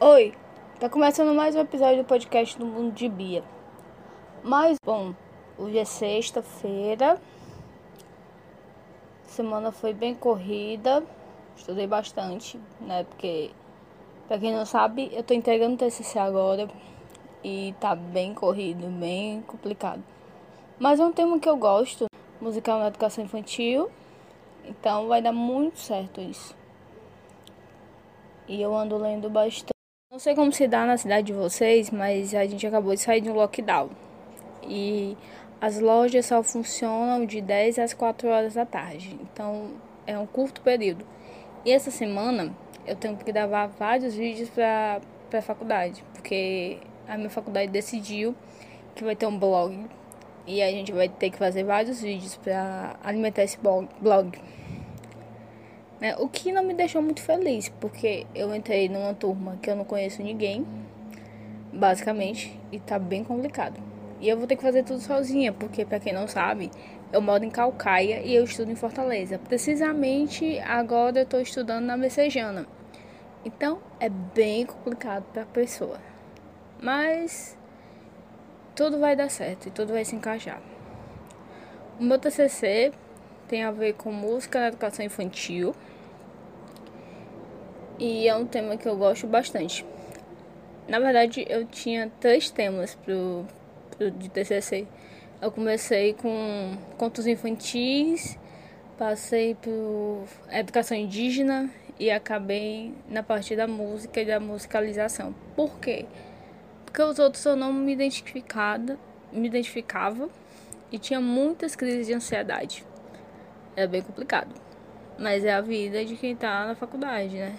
Oi, tá começando mais um episódio do podcast do Mundo de Bia. Mas, bom, hoje é sexta-feira, semana foi bem corrida, estudei bastante, né? Porque, pra quem não sabe, eu tô entregando TCC agora e tá bem corrido, bem complicado. Mas é um tema que eu gosto, musical na educação infantil, então vai dar muito certo isso. E eu ando lendo bastante. Não sei como se dá na cidade de vocês, mas a gente acabou de sair de um lockdown. E as lojas só funcionam de 10 às 4 horas da tarde. Então é um curto período. E essa semana eu tenho que gravar vários vídeos para a faculdade, porque a minha faculdade decidiu que vai ter um blog e a gente vai ter que fazer vários vídeos para alimentar esse blog. Né? O que não me deixou muito feliz, porque eu entrei numa turma que eu não conheço ninguém, basicamente, e tá bem complicado. E eu vou ter que fazer tudo sozinha, porque para quem não sabe, eu moro em Calcaia e eu estudo em Fortaleza. Precisamente agora eu tô estudando na Messejana. Então é bem complicado para a pessoa. Mas tudo vai dar certo e tudo vai se encaixar. O meu TCC tem a ver com música na educação infantil e é um tema que eu gosto bastante. Na verdade, eu tinha três temas pro, pro de TCC. Eu comecei com contos infantis, passei por educação indígena e acabei na parte da música e da musicalização. Por quê? Porque os outros eu não me identificava, me identificava e tinha muitas crises de ansiedade. Era bem complicado. Mas é a vida de quem tá na faculdade, né?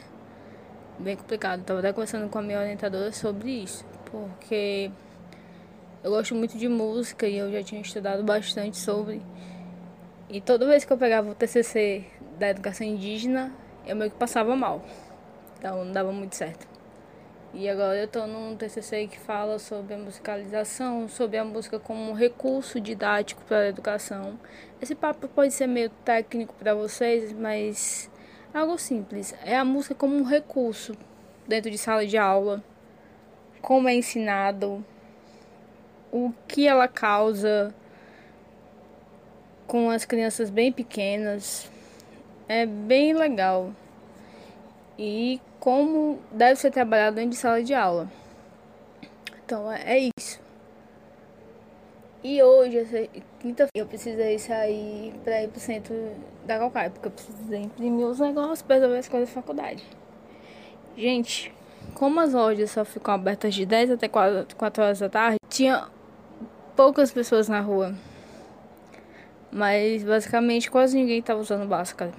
Bem complicado. Tava até conversando com a minha orientadora sobre isso. Porque eu gosto muito de música e eu já tinha estudado bastante sobre. E toda vez que eu pegava o TCC da educação indígena, eu meio que passava mal. Então não dava muito certo. E agora eu estou num TCC que fala sobre a musicalização, sobre a música como um recurso didático para a educação. Esse papo pode ser meio técnico para vocês, mas algo simples. É a música como um recurso dentro de sala de aula, como é ensinado, o que ela causa com as crianças bem pequenas. É bem legal e como deve ser trabalhado dentro de sala de aula. Então é, é isso. E hoje, quinta-feira, eu precisei sair para ir pro centro da Calcaia, porque eu precisei imprimir os negócios para resolver as coisas da faculdade. Gente, como as lojas só ficam abertas de 10 até 4, 4 horas da tarde, tinha poucas pessoas na rua. Mas basicamente quase ninguém estava usando máscara.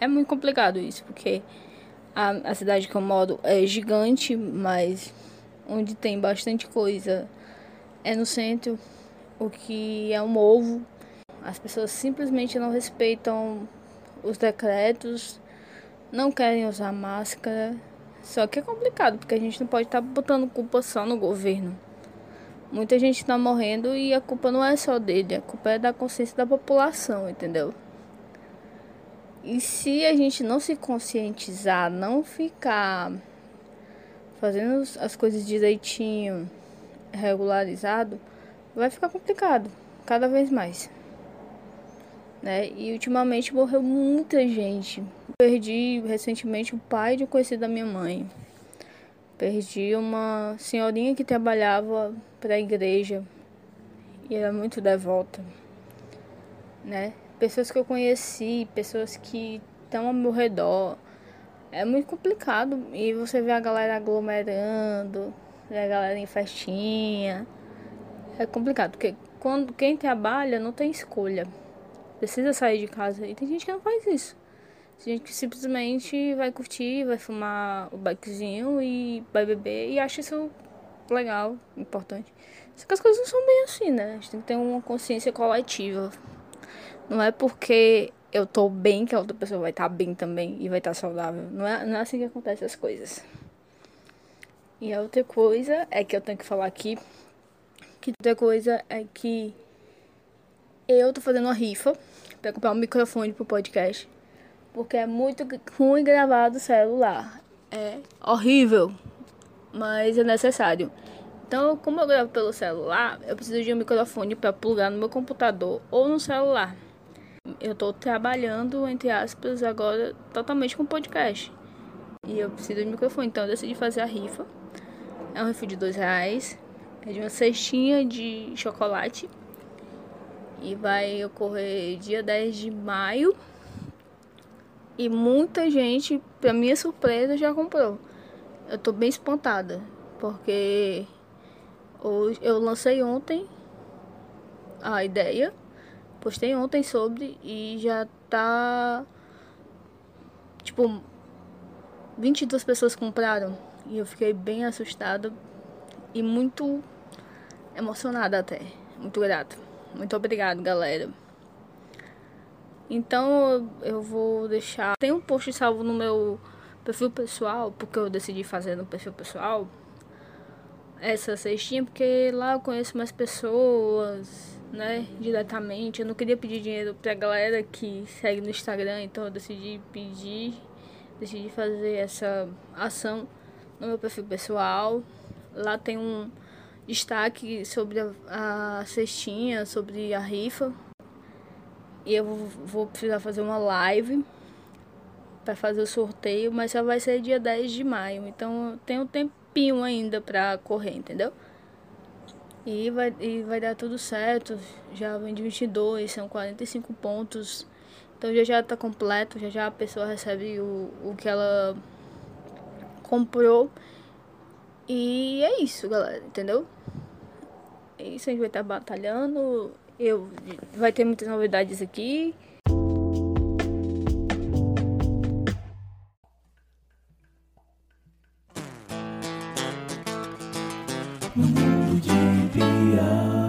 É muito complicado isso, porque a, a cidade que eu moro é gigante, mas onde tem bastante coisa é no centro, o que é um ovo. As pessoas simplesmente não respeitam os decretos, não querem usar máscara. Só que é complicado, porque a gente não pode estar tá botando culpa só no governo. Muita gente está morrendo e a culpa não é só dele, a culpa é da consciência da população, entendeu? E se a gente não se conscientizar, não ficar fazendo as coisas direitinho, regularizado, vai ficar complicado cada vez mais. Né? E ultimamente morreu muita gente. Perdi recentemente o pai de um conhecido da minha mãe. Perdi uma senhorinha que trabalhava para a igreja e era muito devota, né? Pessoas que eu conheci, pessoas que estão ao meu redor. É muito complicado. E você vê a galera aglomerando, a galera em festinha. É complicado, porque quando quem trabalha não tem escolha. Precisa sair de casa. E tem gente que não faz isso. Tem gente que simplesmente vai curtir, vai fumar o bikezinho e vai beber e acha isso legal, importante. Só que as coisas não são bem assim, né? A gente tem que ter uma consciência coletiva. Não é porque eu tô bem que a outra pessoa vai estar tá bem também e vai estar tá saudável. Não é, não é assim que acontecem as coisas. E a outra coisa é que eu tenho que falar aqui. Que outra coisa é que Eu tô fazendo uma rifa pra comprar um microfone pro podcast. Porque é muito ruim gravar do celular. É horrível, mas é necessário. Então, como eu gravo pelo celular, eu preciso de um microfone para plugar no meu computador ou no celular. Eu tô trabalhando, entre aspas, agora totalmente com podcast. E eu preciso de um microfone, então eu decidi fazer a rifa. É um rifa de dois reais. É de uma cestinha de chocolate e vai ocorrer dia 10 de maio. E muita gente, pra minha surpresa, já comprou. Eu tô bem espantada, porque hoje, eu lancei ontem a ideia, postei ontem sobre e já tá tipo 22 pessoas compraram e eu fiquei bem assustada e muito emocionada até, muito grato. Muito obrigado, galera. Então eu vou deixar. Tem um post salvo no meu perfil pessoal, porque eu decidi fazer no perfil pessoal essa cestinha, porque lá eu conheço mais pessoas, né? Diretamente. Eu não queria pedir dinheiro pra galera que segue no Instagram, então eu decidi pedir, decidi fazer essa ação no meu perfil pessoal. Lá tem um destaque sobre a, a cestinha, sobre a rifa. E eu vou, vou precisar fazer uma live para fazer o sorteio, mas só vai ser dia 10 de maio. Então tem um tempinho ainda para correr, entendeu? E vai, e vai dar tudo certo. Já vem de 22, são 45 pontos. Então já já tá completo, já já a pessoa recebe o, o que ela comprou. E é isso, galera, entendeu? É isso, a gente vai estar batalhando. Eu, vai ter muitas novidades aqui. memuji dia.